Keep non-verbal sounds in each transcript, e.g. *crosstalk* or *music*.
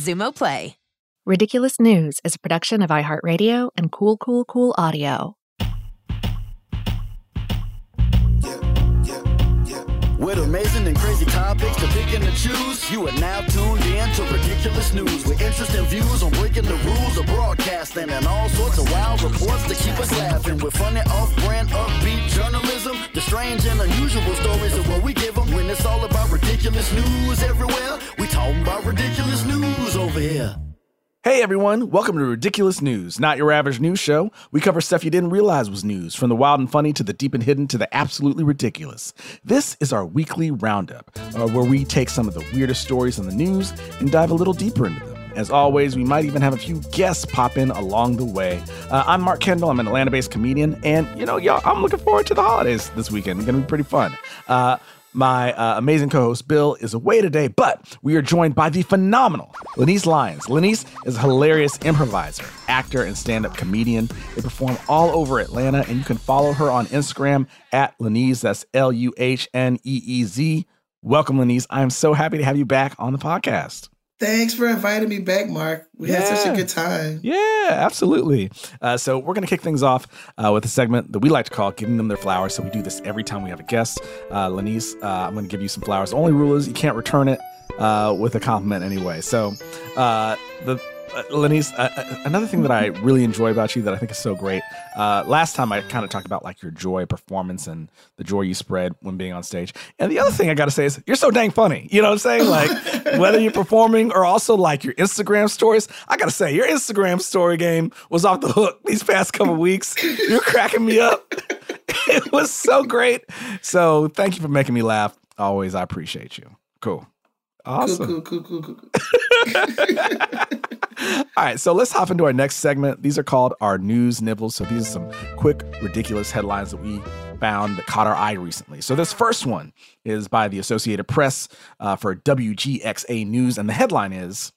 Xumo Play. Ridiculous News is a production of iHeartRadio and Cool Cool Cool Audio. With amazing and crazy topics to pick and to choose, you are now tuned in to Ridiculous News with interesting views on breaking the rules of broadcasting and all sorts of wild reports to keep us laughing. With funny, off-brand, upbeat journalism, the strange and unusual stories of what we give them. When it's all about ridiculous news everywhere, we talking about ridiculous news over here. Hey everyone, welcome to Ridiculous News, not your average news show. We cover stuff you didn't realize was news, from the wild and funny to the deep and hidden to the absolutely ridiculous. This is our weekly roundup, uh, where we take some of the weirdest stories in the news and dive a little deeper into them. As always, we might even have a few guests pop in along the way. Uh, I'm Mark Kendall. I'm an Atlanta based comedian. And, you know, y'all, I'm looking forward to the holidays this weekend. It's going to be pretty fun. Uh, my uh, amazing co host Bill is away today, but we are joined by the phenomenal Lenise Lyons. Lenise is a hilarious improviser, actor, and stand up comedian. They perform all over Atlanta, and you can follow her on Instagram at Lenise. That's L U H N E E Z. Welcome, Lenise. I am so happy to have you back on the podcast. Thanks for inviting me back, Mark. We yeah. had such a good time. Yeah, absolutely. Uh, so we're going to kick things off uh, with a segment that we like to call "Giving Them Their Flowers." So we do this every time we have a guest. Uh, Lenise, uh, I'm going to give you some flowers. The only rule is you can't return it uh, with a compliment anyway. So uh, the uh, Lenise, uh, uh, another thing that I really enjoy about you that I think is so great. Uh, last time I kind of talked about like your joy performance and the joy you spread when being on stage. And the other thing I got to say is you're so dang funny. You know what I'm saying? Like *laughs* whether you're performing or also like your Instagram stories. I got to say your Instagram story game was off the hook these past couple weeks. You're cracking me up. *laughs* it was so great. So thank you for making me laugh. Always, I appreciate you. Cool. Awesome. Cool, cool, cool. *laughs* All right, so let's hop into our next segment. These are called our news nibbles. So these are some quick, ridiculous headlines that we found that caught our eye recently. So this first one is by the Associated Press uh, for WGXA News, and the headline is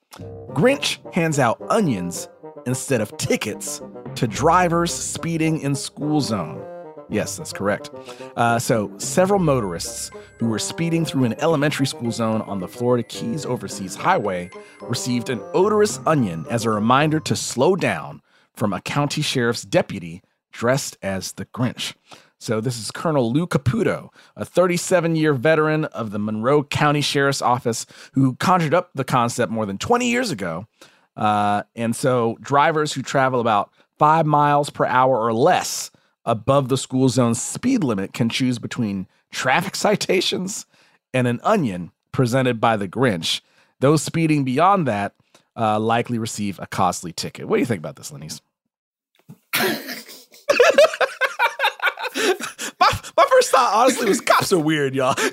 Grinch hands out onions instead of tickets to drivers speeding in school zone. Yes, that's correct. Uh, so, several motorists who were speeding through an elementary school zone on the Florida Keys Overseas Highway received an odorous onion as a reminder to slow down from a county sheriff's deputy dressed as the Grinch. So, this is Colonel Lou Caputo, a 37 year veteran of the Monroe County Sheriff's Office, who conjured up the concept more than 20 years ago. Uh, and so, drivers who travel about five miles per hour or less above the school zone speed limit can choose between traffic *laughs* citations and an onion presented by the Grinch. Those speeding beyond that uh, likely receive a costly ticket. What do you think about this, Lenise? *laughs* my, my first thought, honestly, was cops are weird, y'all. *laughs* yeah,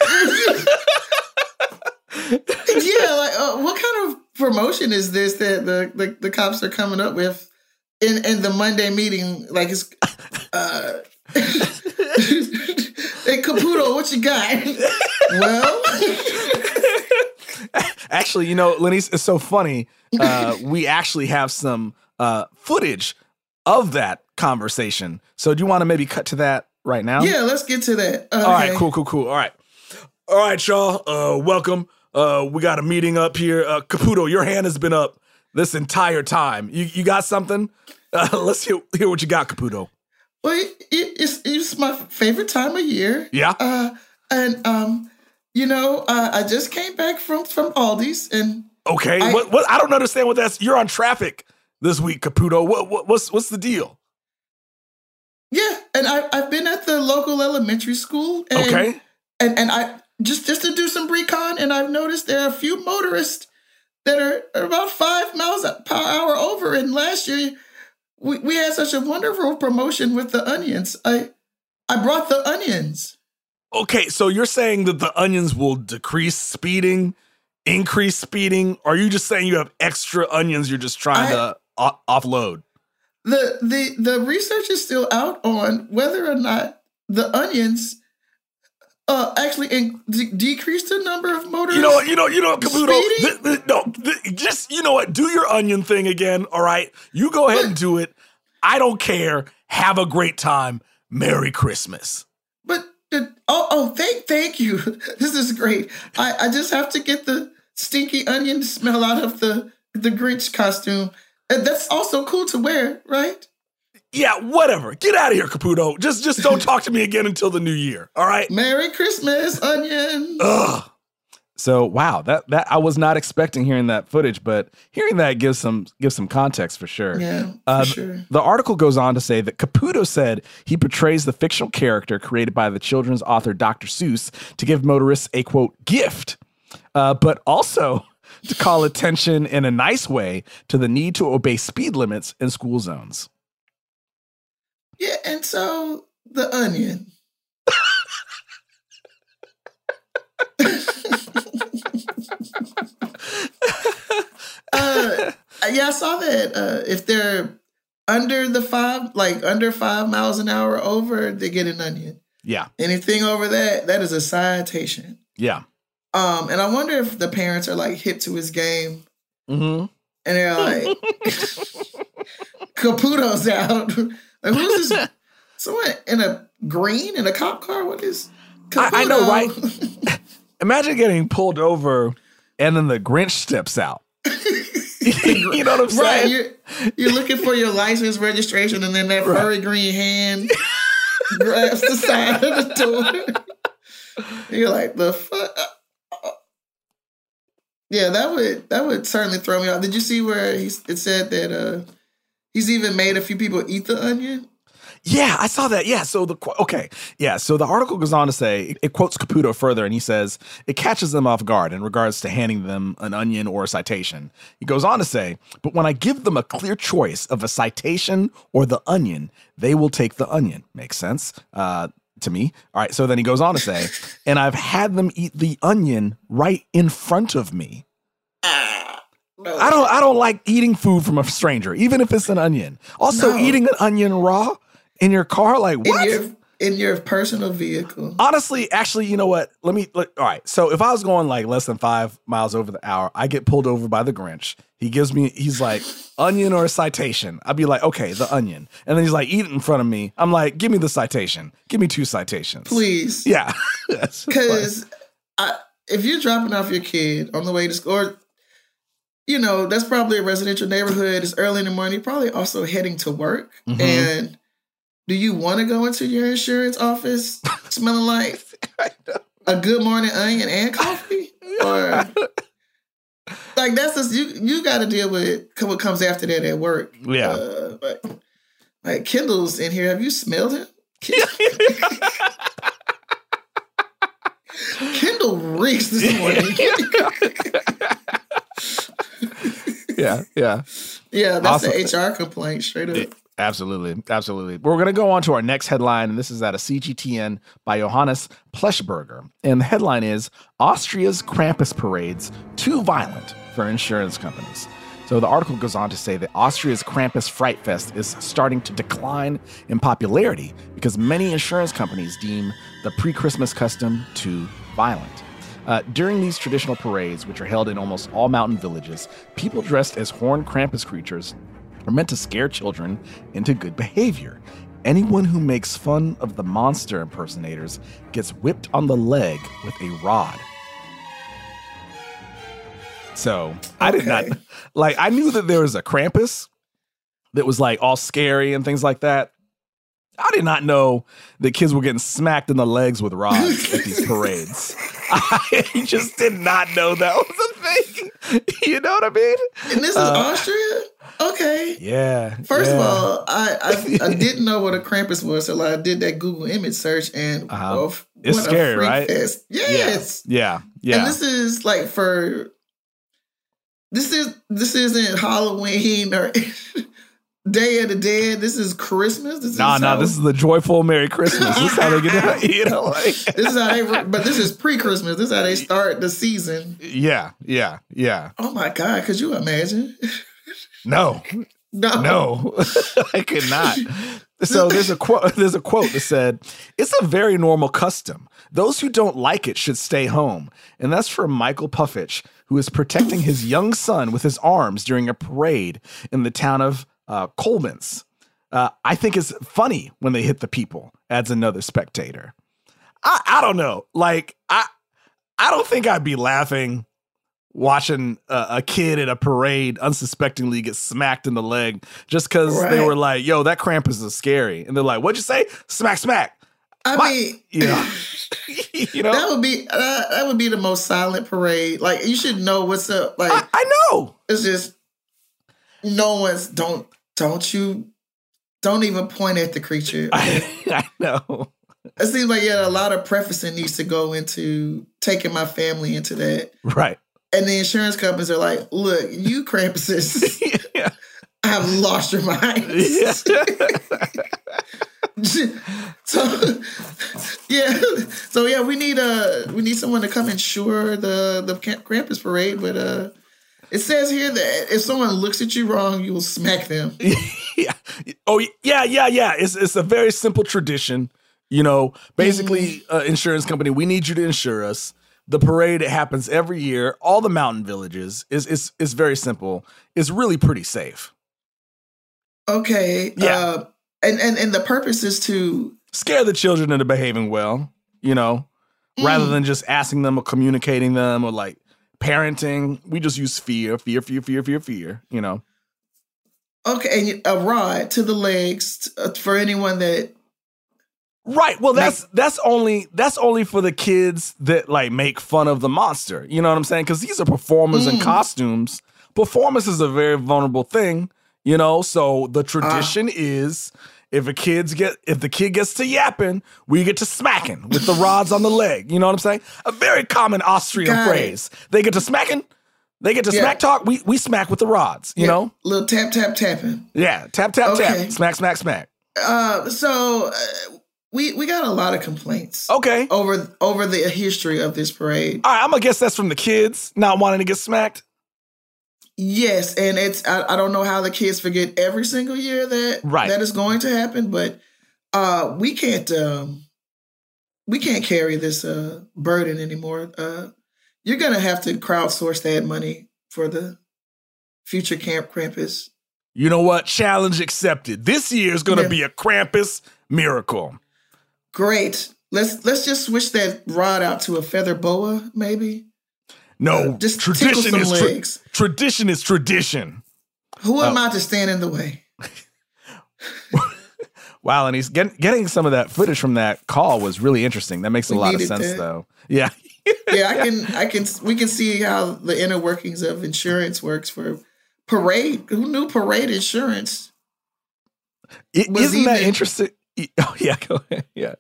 like uh, what kind of promotion is this that the, the, the cops are coming up with in in the Monday meeting? Like it's uh, *laughs* hey Caputo, what you got? well, *laughs* actually, you know, Lenise, it's so funny. Uh, we actually have some uh, footage of that conversation. So do you want to maybe cut to that right now? Yeah, let's get to that. Okay. All right, cool, cool, cool. All right. All right, y'all. Uh, welcome. Uh, we got a meeting up here. Uh, Caputo, your hand has been up this entire time. You you got something? Uh, *laughs* let's hear hear what you got, Caputo. Well, it, it's it's my favorite time of year. Yeah. Uh, and um, you know, uh, I just came back from from Aldi's, and Okay. I- what what I don't understand what that's you're on traffic this week, Caputo. What, what what's what's the deal? yeah, and I I've been at the local elementary school. And, Okay. and and I just just to do some recon, and I've noticed there are a few motorists that are about five miles per hour over. And last year, we, we had such a wonderful promotion with the onions. I I brought the onions. Okay, so you're saying that the onions will decrease speeding, increase speeding? Or are you just saying you have extra onions you're just trying I- to o- offload? the the the research is still out on whether or not the onions uh actually in, de- decrease the number of motors. You know what? You know. You know, what, Caputo. Th- th- no, th- just you know what? Do your onion thing again. All right, you go ahead and do it. I don't care. Have a great time. Merry Christmas. But the, oh oh thank thank you. *laughs* This is great. I I just have to get the stinky onion smell out of the the Grinch costume. And that's also cool to wear, right? Yeah, whatever. Get out of here, Caputo. Just just don't *laughs* talk to me again until the new year. All right. Merry Christmas, onion. Ugh. So wow, that that I was not expecting hearing that footage, but hearing that gives some gives some context for sure. Yeah, for Uh, sure. The article goes on to say that Caputo said he portrays the fictional character created by the children's author Dr. Seuss to give motorists a quote gift, uh, but also to call *laughs* attention in a nice way to the need to obey speed limits in school zones. Yeah, and so the onion. *laughs* uh, yeah, I saw that. Uh, if they're under the five, like under five miles an hour over, they get an onion. Yeah, Anything over that, that is a citation. yeah. Um, and I wonder if the parents are like hip to his game Mm-hmm. and they're like, *laughs* *laughs* Caputo's out. Like, who's this? *laughs* Someone in a green in a cop car? What is? I- I know, right? *laughs* Imagine getting pulled over and then the Grinch steps out. *laughs* you know what I'm right. saying? You're, you're looking for your license registration, and then that furry green hand grabs the side of the door. You're like, the fuck? Yeah, that would that would certainly throw me off. Did you see where he, it said that uh, he's even made a few people eat the onion? Yeah, I saw that. Yeah. So the okay, yeah. So the article goes on to say it quotes Caputo further, and he says it catches them off guard in regards to handing them an onion or a citation. He goes on to say, but when I give them a clear choice of a citation or the onion, they will take the onion. Makes sense. Uh, to me. All right. So then he goes on to say, *laughs* and I've had them eat the onion right in front of me. No. I don't I don't like eating food from a stranger, even if it's an onion. Also, No. eating an onion raw in your car, like what? in your in your personal vehicle. Honestly, actually, you know what? Let me. Look, all right. So if I was going like less than five miles over the hour, I get pulled over by the Grinch. He gives me. He's like onion or a citation. I'd be like, okay, the onion, and then he's like, eat it in front of me. I'm like, give me the citation. Give me two citations, Please. Yeah. *laughs* Because if you're dropping off your kid on the way to school, or, you know, that's probably a residential neighborhood. It's early in the morning. You're probably also heading to work. Mhm. And do you want to go into your insurance office *laughs* smelling like a good morning onion and coffee? *laughs* Or like that's just you you got to deal with what comes after that at work. Yeah. Uh, like, like Kendall's in here. Have you smelled him? *laughs* Kendall reeks this morning. Yeah, yeah. yeah, that's Awesome. the HR complaint straight up. Absolutely. Absolutely. We're going to go on to our next headline, and this is at a CGTN by Johannes Pleschberger. And the headline is Austria's Krampus parades too violent for insurance companies. So the article goes on to say that Austria's Krampus Fright Fest is starting to decline in popularity because many insurance companies deem the pre Christmas custom too violent. Uh, during these traditional parades, which are held in almost all mountain villages, people dressed as horned Krampus creatures are meant to scare children into good behavior. Anyone who makes fun of the monster impersonators gets whipped on the leg with a rod. So I did not *laughs* like. I knew that there was a Krampus that was like all scary and things like that. I did not know that kids were getting smacked in the legs with rods at these *laughs* parades. *laughs* I just did not know that was a thing. *laughs* You know what I mean? And this is Uh, Austria? Okay. Yeah. First of all, I, I I *laughs* didn't know what a Krampus was, so I did that Google image search, and Uh-huh. It's scary, a freak right? fest. Yes, Yeah. Yeah. and this is like for this is this isn't Halloween or Day of the Dead. This is Christmas. This Nah, is nah. how- This is the joyful Merry Christmas. This is how they get *laughs* it. You know, like *laughs* this is how they. But this is pre-Christmas. This is how they start the season. yeah, yeah, yeah. Oh my God! Could you imagine? No, *laughs* No, no, I could not. So there's a quote. There's a quote that said, "It's a very normal custom. Those who don't like it should stay home." And that's from Michael Puffich, who is protecting his young son with his arms during a parade in the town of uh, Coleman's. Uh, I think it's funny when they hit the people. Adds another spectator. I, I don't know. Like I I don't think I'd be laughing watching a, a kid at a parade unsuspectingly get smacked in the leg just because they were like, "Yo, that Krampus is scary," and they're like, "What'd you say? Smack, smack." I My- mean, You know, *laughs* *laughs* you know. that would be uh, that would be the most silent parade. Like you should know what's up. Like I, I know. it's just no one's don't don't you don't even point at the creature. *laughs* I, I know. It seems like yeah, a lot of prefacing needs to go into taking my family into that. Right. And the insurance companies are like, look, you Krampuses *laughs* yeah. have lost your minds. *laughs* so yeah, so yeah, we need uh we need someone to come insure the the Krampus parade, but uh it says here that if someone looks at you wrong, you will smack them. yeah. *laughs* Oh, yeah, yeah, yeah. It's it's a very simple tradition. You know, basically, uh, insurance company, we need you to insure us. The parade it happens every year. All the mountain villages is is is very simple. It's really pretty safe. Okay. Yeah. Uh, and, and and the purpose is to Scare the children into behaving well. You know, rather Mm. than just asking them or communicating them or like parenting. We just use fear, fear, fear, fear, fear, fear. You know. okay a rod to the legs uh, for anyone that Right. Well, that's that's only that's only for the kids that like make fun of the monster. You know what I'm saying? Because these are performers in Mm. costumes. Performance is a very vulnerable thing. You know, so the tradition Ah. is if a kid's get if the kid gets to yapping, we get to smacking with the rods on the leg. You know what I'm saying? A very common Austrian Got it. phrase. They get to smacking. They get to Yeah. smack talk. We we smack with the rods. You yeah, know? little tap tap tapping. Yeah. Tap tap Okay. tap. Smack smack smack. Uh, so uh, we we got a lot of complaints Okay. over over the history of this parade. All right. I'm gonna guess that's from the kids not wanting to get smacked. Yes, and it's I, I don't know how the kids forget every single year that Right. that is going to happen, but uh we can't um we can't carry this uh burden anymore. Uh you're gonna have to crowdsource that money for the future Camp Krampus. You know what? Challenge accepted. This year is going to Yeah. be a Krampus miracle. Great. Let's let's just switch that rod out to a feather boa, maybe. No, Uh, just tradition is tra- tradition is tradition. Who am Oh. I to stand in the way? *laughs* Wow, and he's getting getting some of that footage from that call was really interesting. That makes a lot of sense, that. though. *laughs* Yeah, yeah, I can, I can, we can see how the inner workings of insurance works for parade. Who knew parade insurance? Isn't that interesting? *laughs* Oh yeah, go ahead. Yeah,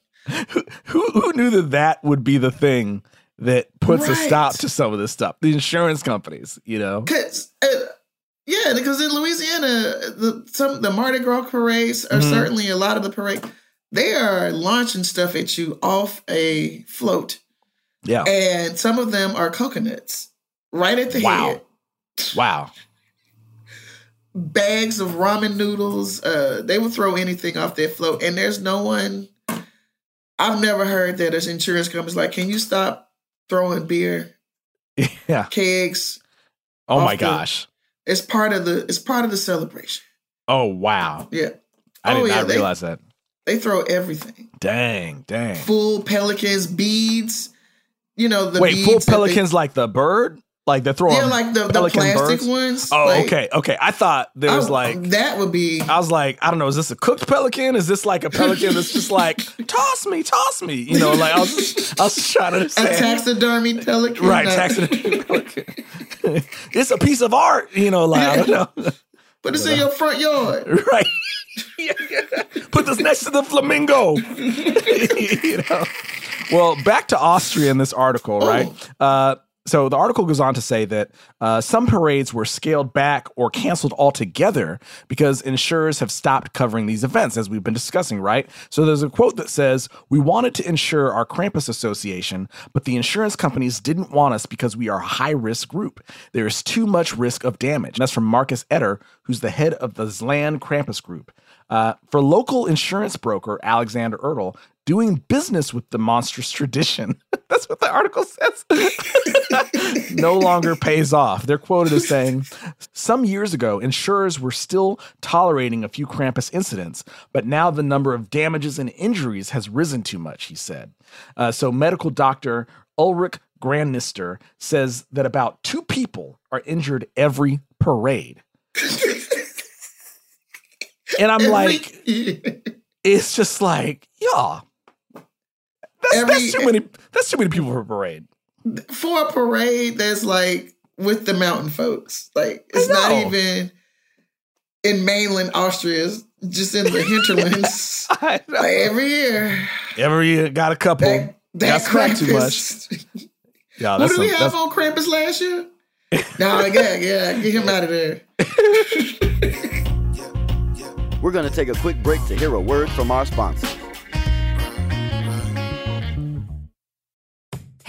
who, who who knew that that would be the thing that puts a stop to some of this stuff? The insurance companies, you know. Cause, uh, yeah, because in Louisiana, the some the Mardi Gras parades are Mhm. certainly a lot of the parade. They are launching stuff at you off a float, Yeah. and some of them are coconuts right at the Wow. head. Wow. *laughs* bags of ramen noodles. Uh, they will throw anything off their float, and there's no one. I've never heard that as insurance companies like, "Can you stop throwing beer, yeah. kegs. Oh my the- gosh. It's part of the it's part of the celebration. Oh wow. Yeah. I did Oh, yeah, not they- realize that. They throw everything. Dang, dang. Full pelicans, beads. You know the Wait, full that they- pelicans like the bird? Like they're throwing yeah, like the, the plastic birds? ones. Oh, like, okay, okay. I thought there was I- like that would be I was like, I don't know, is this a cooked pelican? Is this like a pelican that's just like, *laughs* toss me, toss me? You know, like I was just, I was trying to a taxidermy pelican. Right, taxidermy *laughs* pelican. *laughs* it's a piece of art, you know, like I don't know. But it's in your front yard. right. Put this next to the flamingo. you know. Well, back to Austria in this article, right? Uh, so the article goes on to say that uh, some parades were scaled back or canceled altogether because insurers have stopped covering these events, as we've been discussing, right? So there's a quote that says, We wanted to insure our Krampus Association, but the insurance companies didn't want us because we are a high risk group. There is too much risk of damage. And that's from Marcus Etter, who's the head of the Zlan Krampus Group. Uh, for local insurance broker Alexander Ertl, doing business with the monstrous tradition, *laughs* that's what the article says, *laughs* no longer pays off. They're quoted as saying, Some years ago, insurers were still tolerating a few Krampus incidents, but now the number of damages and injuries has risen too much, he said. Uh, so, medical doctor Ulrich Granister says that about two people are injured every parade. And I'm like, it's just like, yeah. That's, Every- that's too many. That's too many people for a parade. for a parade that's like with the mountain folks. Like it's not even in mainland Austria, it's just in the hinterlands. *laughs* Like every year. Every year got a couple. That, that got smacked too much. Krampus. *laughs* Yeah, What that's did we have on Krampus last year? *laughs* no, yeah, yeah, get him out of there. We're going to take a quick break to hear a word from our sponsor.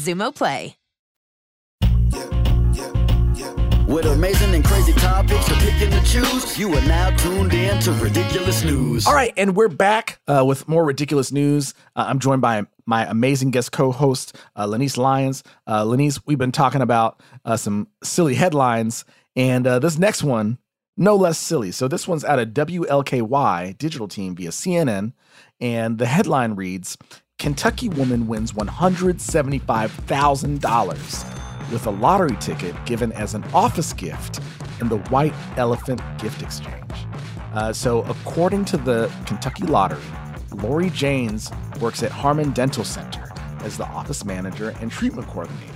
Xumo Play. With amazing and crazy topics to pick and to choose, you are now tuned in to Ridiculous News. All right, and we're back uh, with more ridiculous news. Uh, I'm joined by my amazing guest co-host, uh, Lenise Lyons. Uh, Lenise, we've been talking about uh, some silly headlines, and uh, this next one, no less silly. So this one's out of WLKY digital team via CNN, and the headline reads: Kentucky woman wins $175,000 with a lottery ticket given as an office gift in the White Elephant Gift Exchange. Uh, so, according to the Kentucky Lottery, Lori Janes works at Harmon Dental Center as the office manager and treatment coordinator.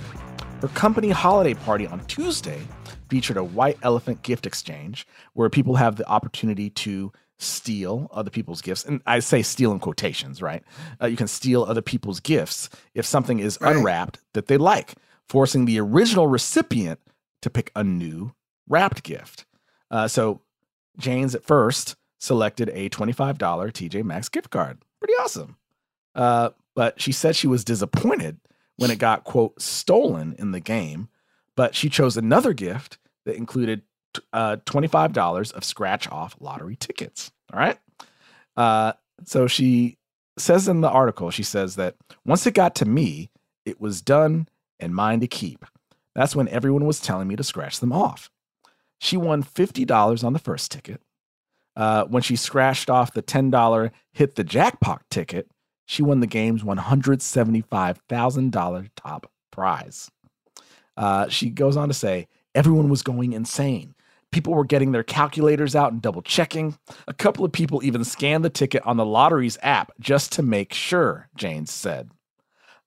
Her company holiday party on Tuesday featured a White Elephant Gift Exchange where people have the opportunity to steal other people's gifts. And I say steal in quotations, right? Uh, you can steal other people's gifts if something is Right. unwrapped that they like, forcing the original recipient to pick a new wrapped gift. Uh, so Jane's at first selected a $25 TJ Maxx gift card. Pretty awesome. Uh, but she said she was disappointed when it got, quote, stolen in the game, but she chose another gift that included uh, $25 of scratch off lottery tickets. All right. Uh, so she says in the article, she says that once it got to me, it was done and mine to keep. That's when everyone was telling me to scratch them off. She won $50 on the first ticket. Uh, when she scratched off the $10 hit the jackpot ticket, she won the game's $175,000 top prize. Uh, she goes on to say, everyone was going insane. People were getting their calculators out and double checking. A couple of people even scanned the ticket on the lottery's app just to make sure, Janes said.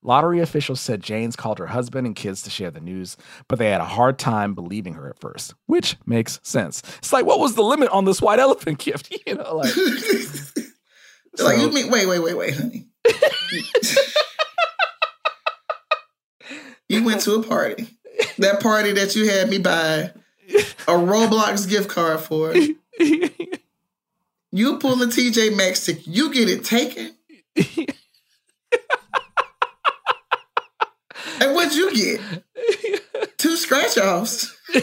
Lottery officials said Janes called her husband and kids to share the news, but they had a hard time believing her at first, which makes sense. It's like, what was the limit on this white *laughs* elephant gift? *laughs* You know, like. so, *laughs* like you mean? Wait, wait, wait, wait, honey. you went to a party. That party that you had me buy a Roblox gift card for. it. You pull the TJ Maxx ticket, you get it taken. and what'd you get? Two scratch offs. *laughs*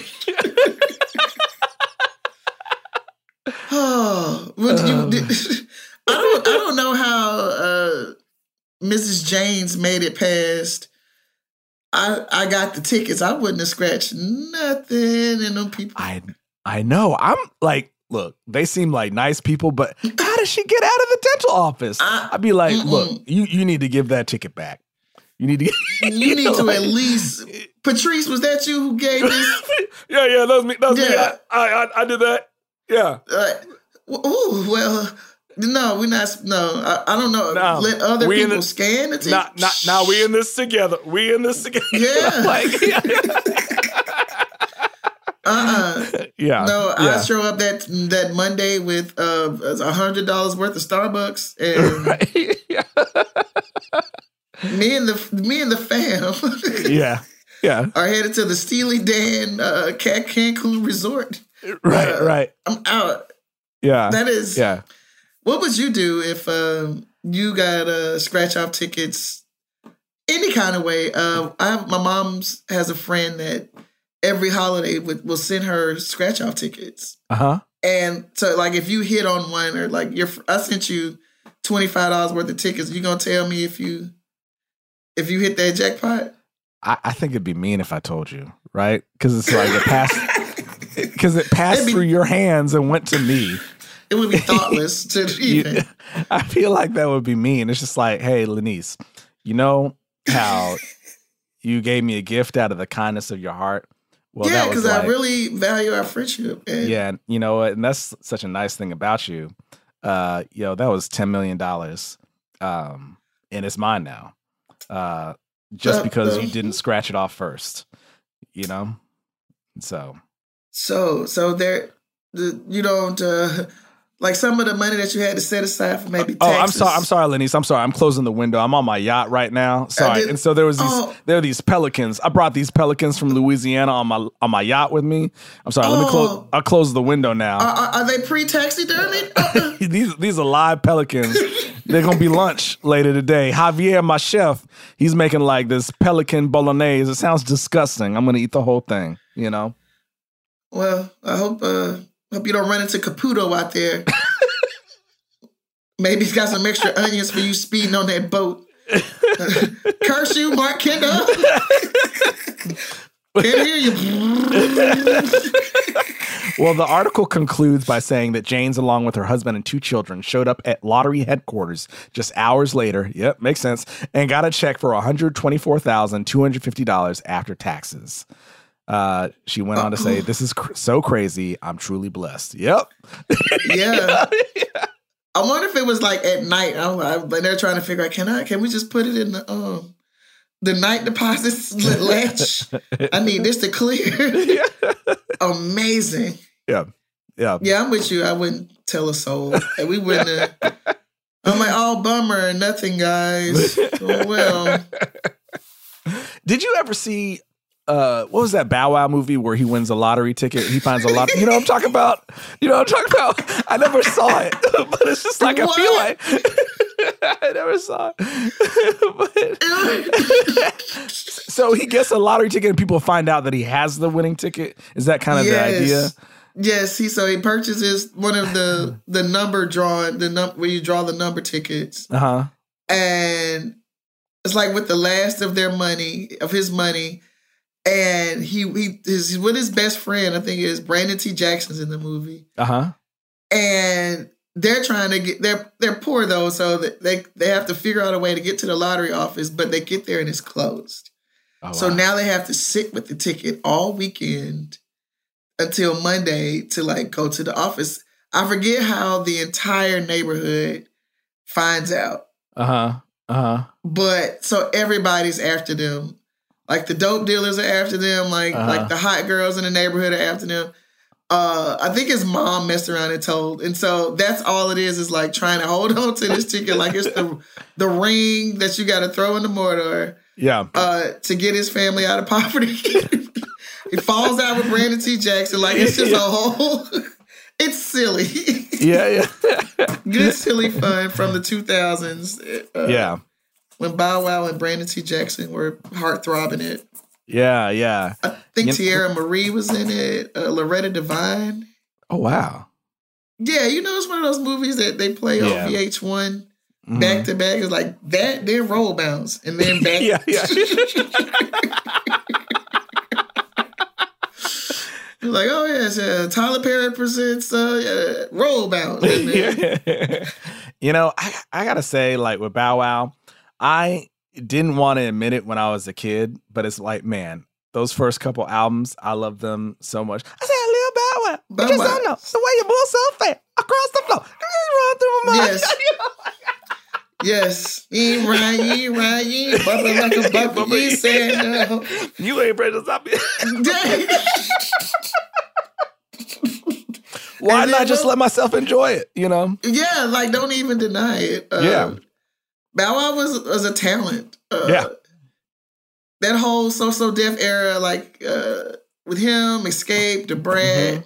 oh, what did you? *laughs* Did, I don't. I don't know how uh, Mrs. Janes made it past. I I got the tickets. I wouldn't have scratched nothing, and them people. I I know. I'm like, look, they seem like nice people, but how does she get out of the dental office? I, would be like, mm-mm. look, you you need to give that ticket back. You need to. you, you need know, to *laughs* like, at least. Patrice, was that you who gave *laughs* this? yeah, yeah, that was me. That was yeah. me. I, I, I did that. Yeah. Uh, oh well. No, we're not. No, I, I don't know. No, Let other people the, scan it. Not, not, now we in this together. We in this together. *laughs* Yeah. like, *laughs* uh-uh. Yeah. No, yeah. I show up that that Monday with uh, a hundred dollars worth of Starbucks, and *laughs* right. yeah. me and the me and the fam. yeah. Yeah. Are headed to the Steely Dan uh, Cancun Resort. Right. Uh, right. I'm out. Yeah. That is. Yeah. What would you do if uh, you got uh, scratch off tickets any kind of way? Uh, I have, my mom's has a friend that every holiday would, will send her scratch off tickets. Uh huh. And so, like, if you hit on one or like your, I sent you twenty five dollars worth of tickets. You gonna tell me if you if you hit that jackpot? I, I think it'd be mean if I told you, right? Because it's like it passed. *laughs* Because it passed be, through your hands and went to me. It would be thoughtless to even. You, *laughs* I feel like that would be mean. It's just like, hey, Lenise, you know how *laughs* you gave me a gift out of the kindness of your heart? Well, yeah, because like, I really value our friendship. And yeah, you know, and that's such a nice thing about you. Uh, yo, that was ten million dollars, um, and it's mine now. Uh, just uh, because you didn't scratch it off first, you know. So, so, so there, the, you don't. Uh, like some of the money that you had to set aside for maybe. Taxes. Oh, I'm sorry. I'm sorry, Lenny. I'm sorry. I'm closing the window. I'm on my yacht right now. Sorry. And so there was these. Oh. There are these pelicans. I brought these pelicans from Louisiana on my on my yacht with me. I'm sorry. Oh. Let me close. Oh. I'll close the window now. Are, are they pre taxidermy? *laughs* these these are live pelicans. They're gonna be lunch later today. Javier, my chef, he's making like this pelican bolognese. It sounds disgusting. I'm gonna eat the whole thing. You know. Well, I hope. uh Hope you don't run into Caputo out there. Maybe he's got some extra onions for you speeding on that boat. *laughs* Curse you, Mark Kendall. *laughs* Can't hear you. *laughs* well, the article concludes by saying that Janes, along with her husband and two children, showed up at lottery headquarters just hours later. Yep, makes sense. And got a check for $124,250 after taxes. Uh, she went on to say, "This is cr- so crazy. I'm truly blessed." Yep. yeah. *laughs* yeah. I wonder if it was like at night. I'm, I'm, they're trying to figure out can I can we just put it in the um the night deposits *laughs* latch? I need this to clear. *laughs* Amazing. Yeah. Yeah. Yeah, I'm with you. I wouldn't tell a soul. And we wouldn't have, I'm like, oh bummer, and nothing, guys. Oh, well. Did you ever see uh, what was that Bow Wow movie where he wins a lottery ticket? He finds a lot. You know what I'm talking about? You know what I'm talking about? I never saw it, *laughs* but it's just like what? I feel like *laughs* I never saw it. *laughs* but, so he gets a lottery ticket and people find out that he has the winning ticket. Is that kind of the idea? Yes, he so he purchases one of the the number drawing the num where you draw the number tickets, Uh huh. and it's like with the last of their money of his money, and he he is with his best friend. I think is Brandon T. Jackson's in the movie, Uh huh. and they're trying to get they're they're poor though, so they they have to figure out a way to get to the lottery office, but they get there and it's closed. Oh, So wow. now they have to sit with the ticket all weekend until Monday to like go to the office. I forget how the entire neighborhood finds out, Uh huh. Uh huh. but so everybody's after them. Like the dope dealers are after them. Like Uh-huh. like the hot girls in the neighborhood are after them. Uh, I think his mom messed around and told, and so that's all it is. Is like trying to hold *laughs* on to this ticket, like it's the *laughs* the ring that you got to throw in the mortar Yeah. uh, to get his family out of poverty. *laughs* he falls out with Brandon T. Jackson. Like it's just a whole. It's silly. Yeah. Yeah. Good silly fun from the 2000s. Uh, yeah. When Bow Wow and Brandon T. Jackson were heart throbbing it. Yeah. Yeah. I think You- Teairra Mari was in it. Uh, Loretta Devine. Oh wow. Yeah, you know it's one of those movies that they play Yeah. on VH1 Mhm. back to back. It's like that, then roll bounce, and then back. *laughs* Yeah, yeah. *laughs* like, oh yes, uh, Tyler Perry presents uh, uh, roll bounce. *laughs* You know, I, I gotta say, like with Bow Wow, I didn't want to admit it when I was a kid, but it's like, man, those first couple albums, I love them so much. I said, Lil Bow Wow, you just don't know the way you move so fast across the floor. *laughs* Run through my mind. Yes. *laughs* Yes, you ain't right, you ain't right, you ain't bumping like a *laughs* bumper. You said no. You ain't ready to stop me. Why not just let myself enjoy it? You know? yeah, like don't even deny it. Uh, Yeah. Bow Wow was was a talent. Uh, Yeah. that whole so so Def era, like uh, with him, Xscape, Da Brat. Mm-hmm.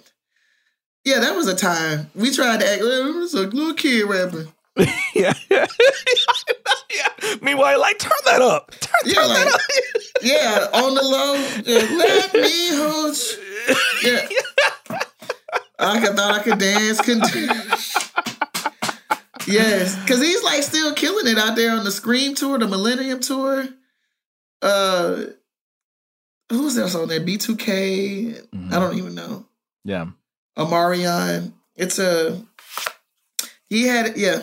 Yeah, that was a time. We tried to act. It was a little kid rapping. *laughs* yeah. yeah. *laughs* Meanwhile, like turn that up. Turn, Yeah, turn like- that up. *laughs* Yeah, on the low. Just let me hold you. Yeah. I thought I could dance. Couldn't. Yes, because he's like still killing it out there on the Scream tour, the Millennium tour. Uh, who's else on there? B2K. I don't even know. Yeah. Omarion. It's a. He had yeah,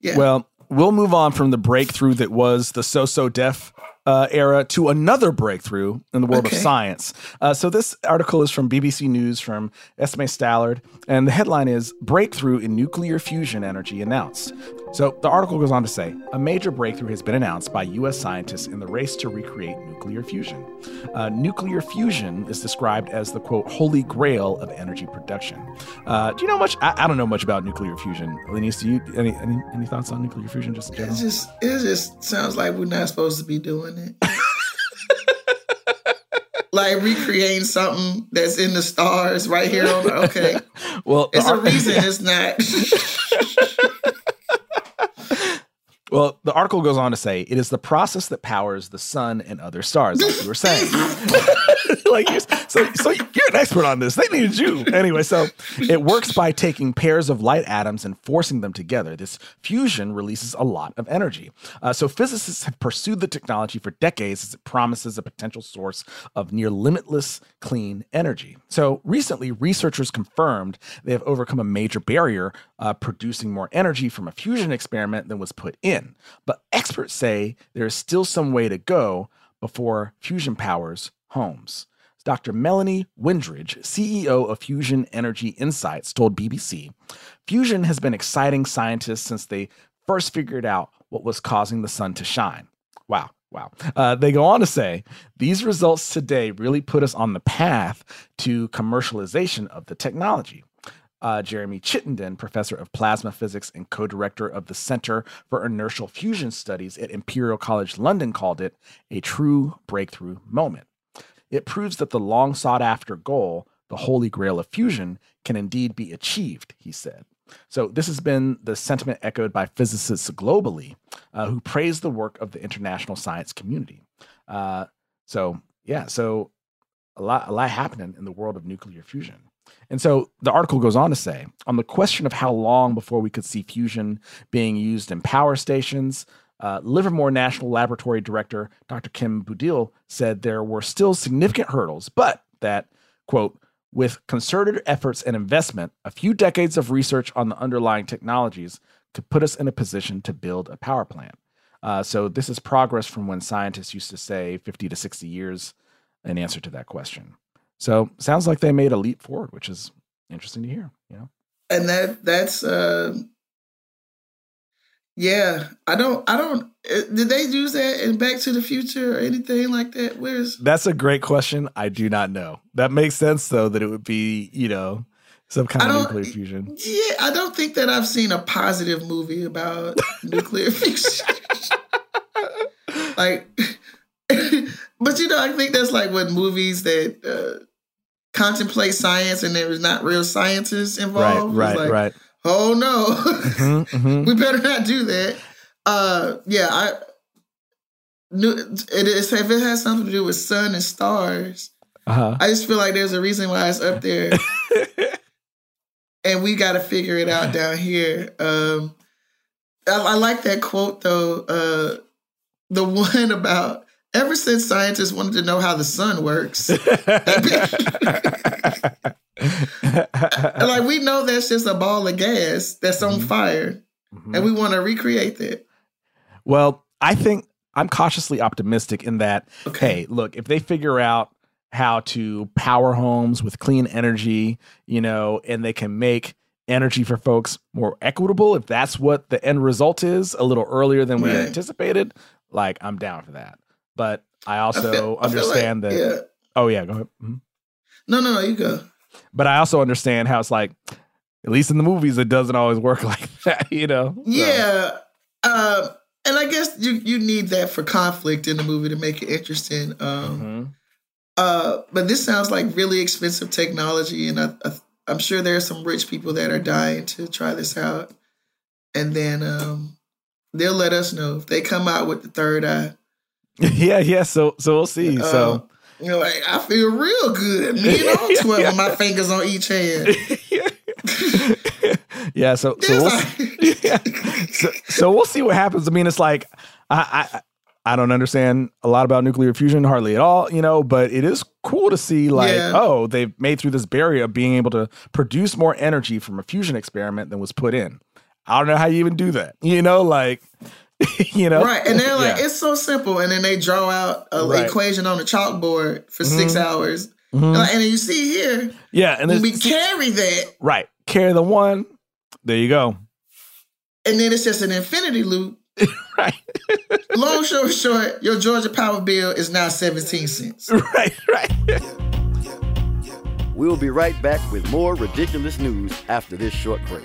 yeah. Well, we'll move on from the breakthrough that was the so-so Def uh, era to another breakthrough in the world Okay. of science. Uh, so this article is from BBC News from Esme Stallard, and the headline is "Breakthrough in Nuclear Fusion Energy Announced." So the article goes on to say a major breakthrough has been announced by U.S. scientists in the race to recreate nuclear fusion. Uh, nuclear fusion is described as the quote holy grail of energy production. Uh, do you know much? I, I don't know much about nuclear fusion. Lenise, do you any, any any thoughts on nuclear fusion just in general? It just it just sounds like we're not supposed to be doing it. like recreating something that's in the stars right here on the, okay. *laughs* Well, It's a reason *laughs* it's not. *laughs* Well, the article goes on to say it is the process that powers the sun and other stars, like you were saying. *laughs* like you, so, so you're an expert on this. They needed you anyway. So it works by taking pairs of light atoms and forcing them together. This fusion releases a lot of energy. Uh, so physicists have pursued the technology for decades as it promises a potential source of near limitless clean energy. So recently, researchers confirmed they have overcome a major barrier, uh, producing more energy from a fusion experiment than was put in. But experts say there is still some way to go before fusion powers homes. Dr. Melanie Windridge, CEO of Fusion Energy Insights, told BBC Fusion has been exciting scientists since they first figured out what was causing the sun to shine. Wow. Wow. Uh, they go on to say these results today really put us on the path to commercialization of the technology. Uh, Jeremy Chittenden, professor of plasma physics and co director of the Center for Inertial Fusion Studies at Imperial College London, called it a true breakthrough moment. It proves that the long sought after goal, the holy grail of fusion, can indeed be achieved, he said. So, this has been the sentiment echoed by physicists globally uh, who praise the work of the international science community. Uh, so, yeah, so a lot, a lot happening in the world of nuclear fusion. And so the article goes on to say on the question of how long before we could see fusion being used in power stations, uh, Livermore National Laboratory Director Dr. Kim Budil said there were still significant hurdles, but that, quote, with concerted efforts and investment, a few decades of research on the underlying technologies could put us in a position to build a power plant. Uh, so this is progress from when scientists used to say 50 to 60 years in answer to that question. So sounds like they made a leap forward, which is interesting to hear. You know, and that that's uh, yeah. I don't I don't. Uh, did they use that in Back to the Future or anything like that? Where's that's a great question. I do not know. That makes sense though that it would be you know some kind of nuclear fusion. Yeah, I don't think that I've seen a positive movie about nuclear *laughs* fusion. like, *laughs* but you know, I think that's like what movies that uh, contemplate science and there's not real scientists involved. Right, right, like, right. Oh no, *laughs* mm-hmm, mm-hmm. we better not do that. Uh, yeah, I. It is if it has something to do with sun and stars. Uh-huh. I just feel like there's a reason why it's up there, *laughs* and we got to figure it out down here. Um, I, I like that quote though. Uh, the *laughs* one about ever since scientists wanted to know how the sun works. *laughs* like we know that's just a ball of gas that's on mm-hmm. fire, mm-hmm. and we want to recreate that. Well, I think I'm cautiously optimistic in that. Okay, hey, look, if they figure out how to power homes with clean energy, you know, and they can make energy for folks more equitable, if that's what the end result is, a little earlier than we right. anticipated, like I'm down for that. But I also I feel, understand I like, that. Yeah. Oh yeah, go ahead. Mm-hmm. No, no, no, you go. But I also understand how it's like, at least in the movies, it doesn't always work *laughs* like that, you know. So. Yeah, uh, and I guess you you need that for conflict in the movie to make it interesting. Um, mm-hmm. uh, but this sounds like really expensive technology, and I, I, I'm sure there are some rich people that are dying to try this out, and then um, they'll let us know if they come out with the third eye. *laughs* yeah, yeah. So so we'll see. Uh, so you know, like I feel real good. Me and all *laughs* twelve my fingers on each hand. *laughs* yeah. So so we'll, yeah. so so we'll see what happens. I mean, it's like I, I I don't understand a lot about nuclear fusion, hardly at all, you know, but it is cool to see like, yeah. oh, they've made through this barrier of being able to produce more energy from a fusion experiment than was put in. I don't know how you even do that. You know, like *laughs* you know? Right. And they're like, yeah. it's so simple. And then they draw out an right. equation on the chalkboard for mm-hmm. six hours. Mm-hmm. And, like, and you see here, yeah, and then we carry that. Right. Carry the one. There you go. And then it's just an infinity loop. *laughs* right. Long story short, your Georgia power bill is now 17 cents. *laughs* Right, right. We'll be right back with more ridiculous news after this short break.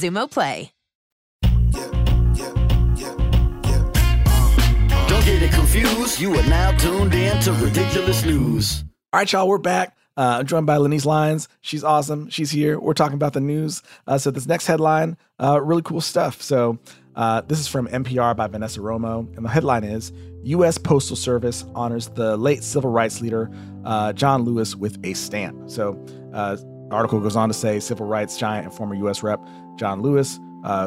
Xumo Play. Don't get it confused. You are now tuned in to Ridiculous News. All right, y'all, we're back. Uh, I'm joined by Lenise Lyons. She's awesome. She's here. We're talking about the news. Uh, so this next headline, uh, really cool stuff. So uh, this is from NPR by Vanessa Romo, and the headline is U.S. Postal Service honors the late civil rights leader uh, John Lewis with a stamp. So uh, the article goes on to say civil rights giant and former U.S. Rep John Lewis,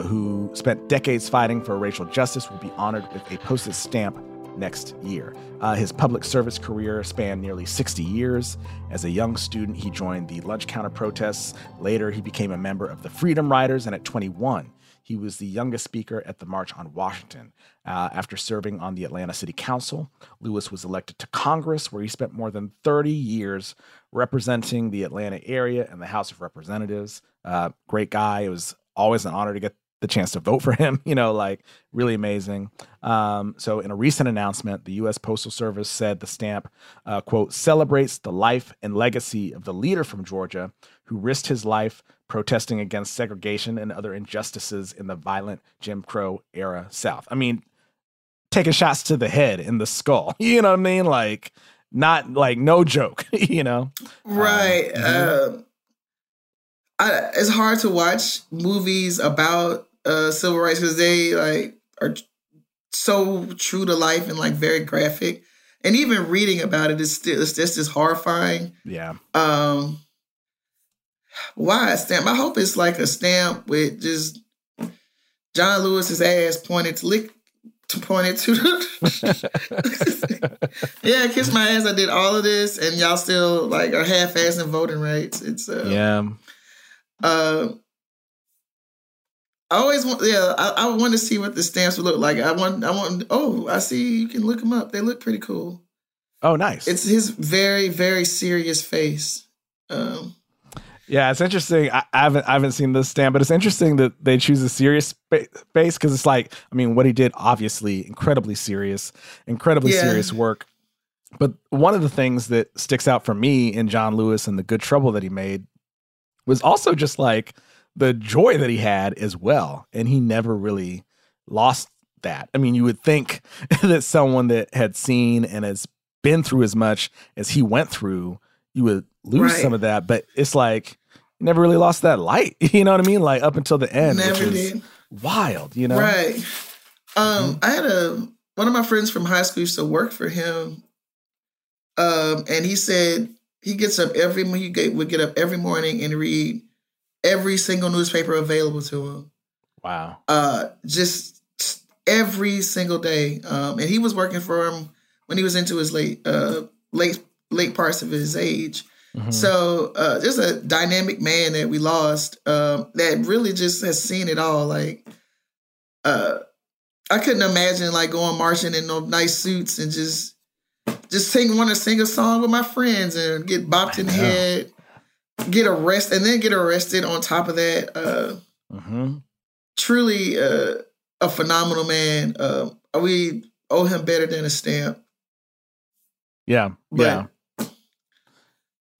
who spent decades fighting for racial justice, will be honored with a postage stamp next year. Uh, his public service career spanned nearly 60 years. As a young student, he joined the lunch counter protests. Later, he became a member of the Freedom Riders, and at 21, he was the youngest speaker at the March on Washington. Uh, after serving on the Atlanta City Council, Lewis was elected to Congress, where he spent more than 30 years representing the Atlanta area and the House of Representatives. Uh, great guy. It was always an honor to get the chance to vote *laughs* for him, you know, like really amazing. Um, so, in a recent announcement, the U.S. Postal Service said the stamp, uh, quote, celebrates the life and legacy of the leader from Georgia who risked his life protesting against segregation and other injustices in the violent Jim Crow era South. I mean, taking shots to the head in the skull, *laughs* you know what I mean? Like, not like no joke, *laughs* you know? Right. Um, uh, I, it's hard to watch movies about uh, civil rights because they like are so true to life and like very graphic. And even reading about it is still it's just as horrifying. Yeah. Um why a stamp? I hope it's like a stamp with just John Lewis's ass pointed to lick to point it to *laughs* yeah, kiss my ass. I did all of this, and y'all still like are half ass in voting rights. It's uh, yeah. Uh, I always want, yeah, I, I want to see what the stamps would look like. I want, I want. Oh, I see. You can look them up. They look pretty cool. Oh, nice. It's his very, very serious face. Um, yeah, it's interesting. I, I, haven't, I haven't seen this stand, but it's interesting that they choose a serious face because it's like, I mean, what he did, obviously, incredibly serious, incredibly yeah. serious work. But one of the things that sticks out for me in John Lewis and the good trouble that he made was also just like the joy that he had as well. And he never really lost that. I mean, you would think *laughs* that someone that had seen and has been through as much as he went through, you would lose right. some of that. But it's like never really lost that light. *laughs* You know what I mean? Like up until the end, never did. wild. You know, right? Um, mm-hmm. I had a one of my friends from high school used to work for him, um, and he said he gets up every he get, would get up every morning and read every single newspaper available to him. Wow. Uh, just every single day. Um, and he was working for him when he was into his late, uh, late, late parts of his age. Mm-hmm. So uh, just a dynamic man that we lost um, that really just has seen it all. Like, uh, I couldn't imagine like going marching in no nice suits and just just sing want to sing a song with my friends and get bopped in the head get arrested and then get arrested on top of that. Uh, mm-hmm. Truly uh, a phenomenal man. Uh, we owe him better than a stamp. Yeah, but, yeah.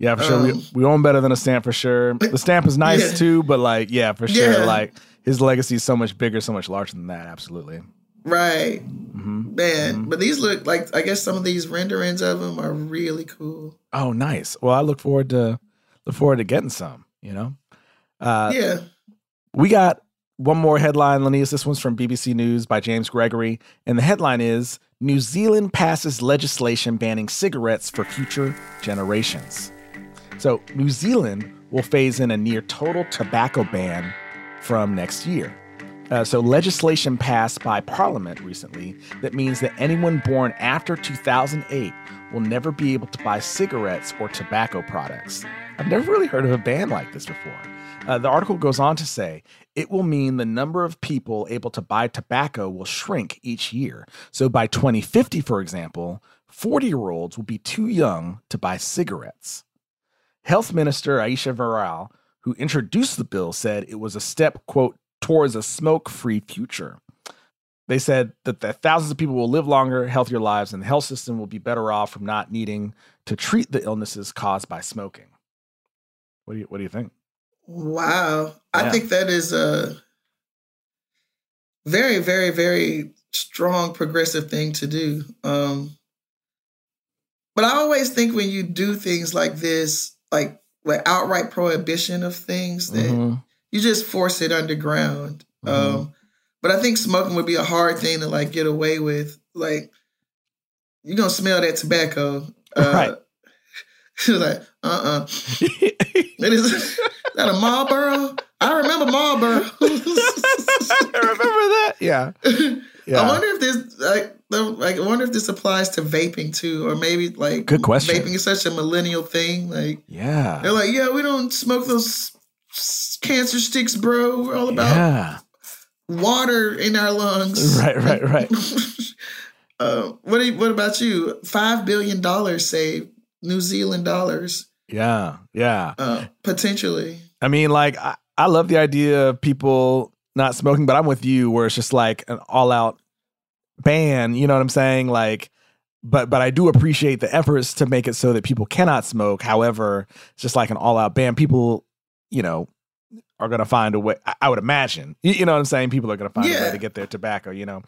Yeah, for sure. Um, we, we owe him better than a stamp for sure. The stamp is nice yeah. too, but like, yeah, for sure. Yeah. Like his legacy is so much bigger, so much larger than that. Absolutely. Right. Mm-hmm. Man, mm-hmm. but these look like I guess some of these renderings of them are really cool. Oh, nice. Well, I look forward to look forward to getting some, you know? Uh, yeah. We got one more headline, Lenise. This one's from BBC News by James Gregory. And the headline is New Zealand passes legislation banning cigarettes for future generations. So, New Zealand will phase in a near total tobacco ban from next year. Uh, so, legislation passed by Parliament recently that means that anyone born after 2008 will never be able to buy cigarettes or tobacco products. I've never really heard of a ban like this before. Uh, the article goes on to say it will mean the number of people able to buy tobacco will shrink each year. So by 2050, for example, 40 year olds will be too young to buy cigarettes. Health Minister Ayesha Verrall, who introduced the bill, said it was a step, quote, towards a smoke free future. They said that, that thousands of people will live longer, healthier lives, and the health system will be better off from not needing to treat the illnesses caused by smoking. What do you What do you think? Wow, I think that is a very, very, very strong progressive thing to do. Um, but I always think when you do things like this, like with outright prohibition of things, that Mhm. you just force it underground. Mhm. Um, but I think smoking would be a hard thing to like get away with. Like you're gonna smell that tobacco. Uh, *laughs* Right. *laughs* like, uh uh *laughs* It is that a Marlboro? I remember Marlboro. *laughs* I remember that. Yeah. Yeah. I wonder if this like like I wonder if this applies to vaping too, or maybe like Good question. Vaping is such a millennial thing. Like Yeah. they're like, yeah, we don't smoke those cancer sticks, bro. We're all about Yeah. water in our lungs. Right, right, *laughs* right. uh, what you, what about you? Five billion dollars saved, New Zealand dollars, Yeah. Yeah. uh, potentially. I mean, like, I, I love the idea of people not smoking, but I'm with you where it's just like an all out ban. You know what I'm saying? Like, but but I do appreciate the efforts to make it so that people cannot smoke. However, it's just like an all out ban. People, you know, are going to find a way. I, would imagine. You, know what I'm saying? People are going to find a way to get their tobacco. You know,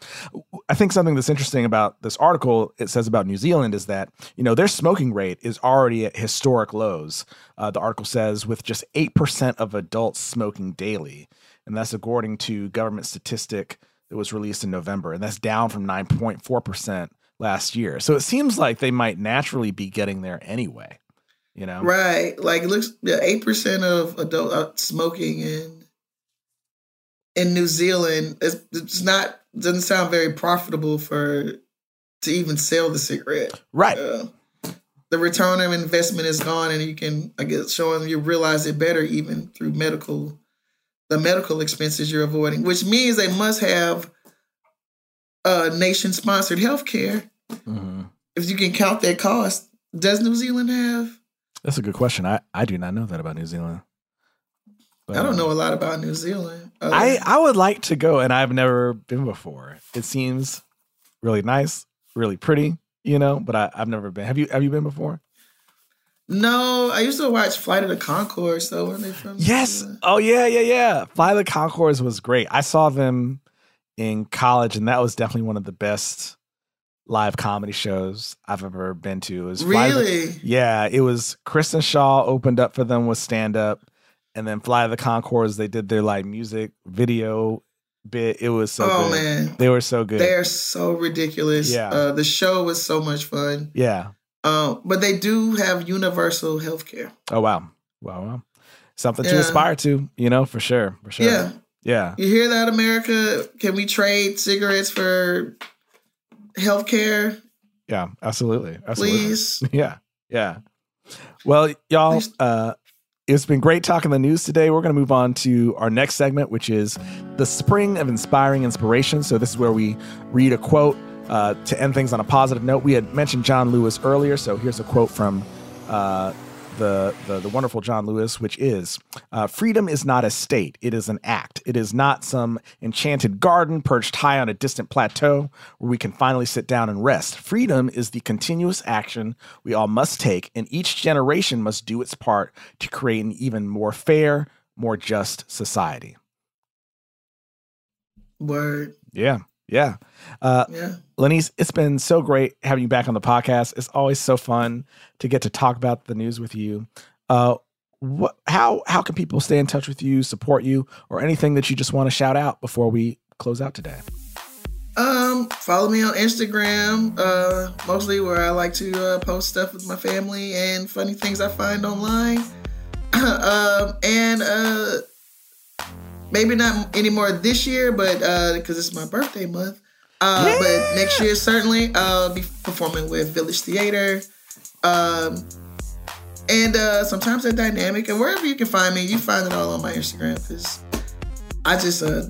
I think something that's interesting about this article it says about New Zealand is that you know their smoking rate is already at historic lows. Uh, the article says with just eight percent of adults smoking daily, and that's according to government statistic that was released in November, and that's down from nine point four percent last year. So it seems like they might naturally be getting there anyway. You know, Right. Like it looks yeah, eight percent of adult uh, smoking in in New Zealand. It's, it's not doesn't sound very profitable for to even sell the cigarette. Right. Uh, the return of investment is gone, and you can I guess showing you realize it better even through medical the medical expenses you're avoiding, which means they must have uh, nation sponsored health care. Mhm. If you can count that cost, does New Zealand have? That's a good question. I I do not know that about New Zealand. But, I don't um, know a lot about New Zealand. I I would like to go, and I've never been before. It seems really nice, really pretty, you know. But I, I've never been. Have you Have you been before? no, I used to watch Flight of the Conchords. So when they from? Yes. Oh yeah, yeah, yeah. Fly the Conchords was great. I saw them in college, and that was definitely one of the best live comedy shows I've ever been to. Was Fly the- Really? yeah, it was Kristen Schaal opened up for them with stand up, and then Fly the Conchords. They did their like music video bit. It was so oh good. man, They were so good. they are so ridiculous. Yeah. Uh, the show was so much fun. yeah. Um, but they do have universal health care. Oh wow. Wow. Wow. Something to aspire to, you know, for sure. For sure. Yeah. Yeah. You hear that, America? Can we trade cigarettes for health care? Yeah. Absolutely. Absolutely. Please. *laughs* Yeah. Yeah. Well, y'all, uh, it's been great talking the news today. We're going to move on to our next segment, which is the spring of inspiring inspiration. So, this is where we read a quote uh, to end things on a positive note. We had mentioned John Lewis earlier. So, here's a quote from uh, the, the, the wonderful John Lewis, which is uh, Freedom is not a state, it is an act. It is not some enchanted garden perched high on a distant plateau where we can finally sit down and rest. Freedom is the continuous action we all must take, and each generation must do its part to create an even more fair, more just society. Word. Yeah. Yeah. Uh, Yeah. Lenise, it's been so great having you back on the podcast. It's always so fun to get to talk about the news with you. Uh, what, how how can people stay in touch with you, support you, or anything that you just want to shout out before we close out today? Um, follow me on Instagram, uh, mostly where I like to uh, post stuff with my family and funny things I find online. *clears throat* um, and uh, maybe not anymore this year, but because it's my birthday month. Uh, But next year, certainly, I'll be performing with Village Theater. Um, And uh, sometimes they're dynamic. And wherever you can find me, you find it all on my Instagram because I just uh,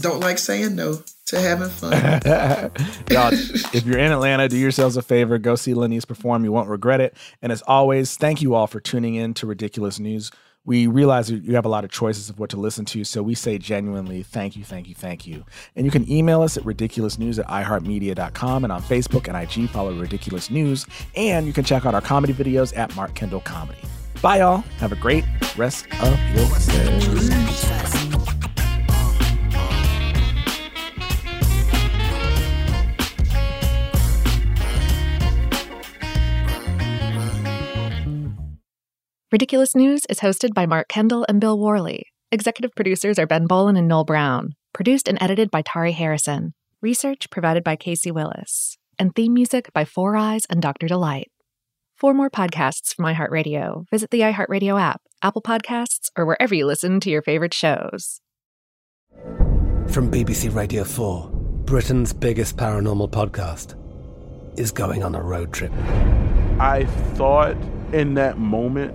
don't like saying no to having fun. *laughs* Y'all, if you're in Atlanta, do yourselves a favor. Go see Lenise perform. You won't regret it. And as always, thank you all for tuning in to Ridiculous News. We realize you have a lot of choices of what to listen to, so we say genuinely thank you, thank you, thank you. And you can email us at ridiculousnews at iheartmedia.com and on Facebook and IG, follow Ridiculous News. And you can check out our comedy videos at Mark Kendall Comedy. Bye, y'all. Have a great rest of your day. Ridiculous News is hosted by Mark Kendall and Bill Worley. Executive producers are Ben Bolin and Noel Brown. Produced and edited by Tari Harrison. Research provided by Casey Willis. And theme music by Four Eyes and Dr. Delight. For more podcasts from iHeartRadio, visit the iHeartRadio app, Apple Podcasts, or wherever you listen to your favorite shows. From BBC Radio 4, Britain's biggest paranormal podcast is going on a road trip. I thought in that moment,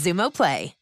Xumo Play.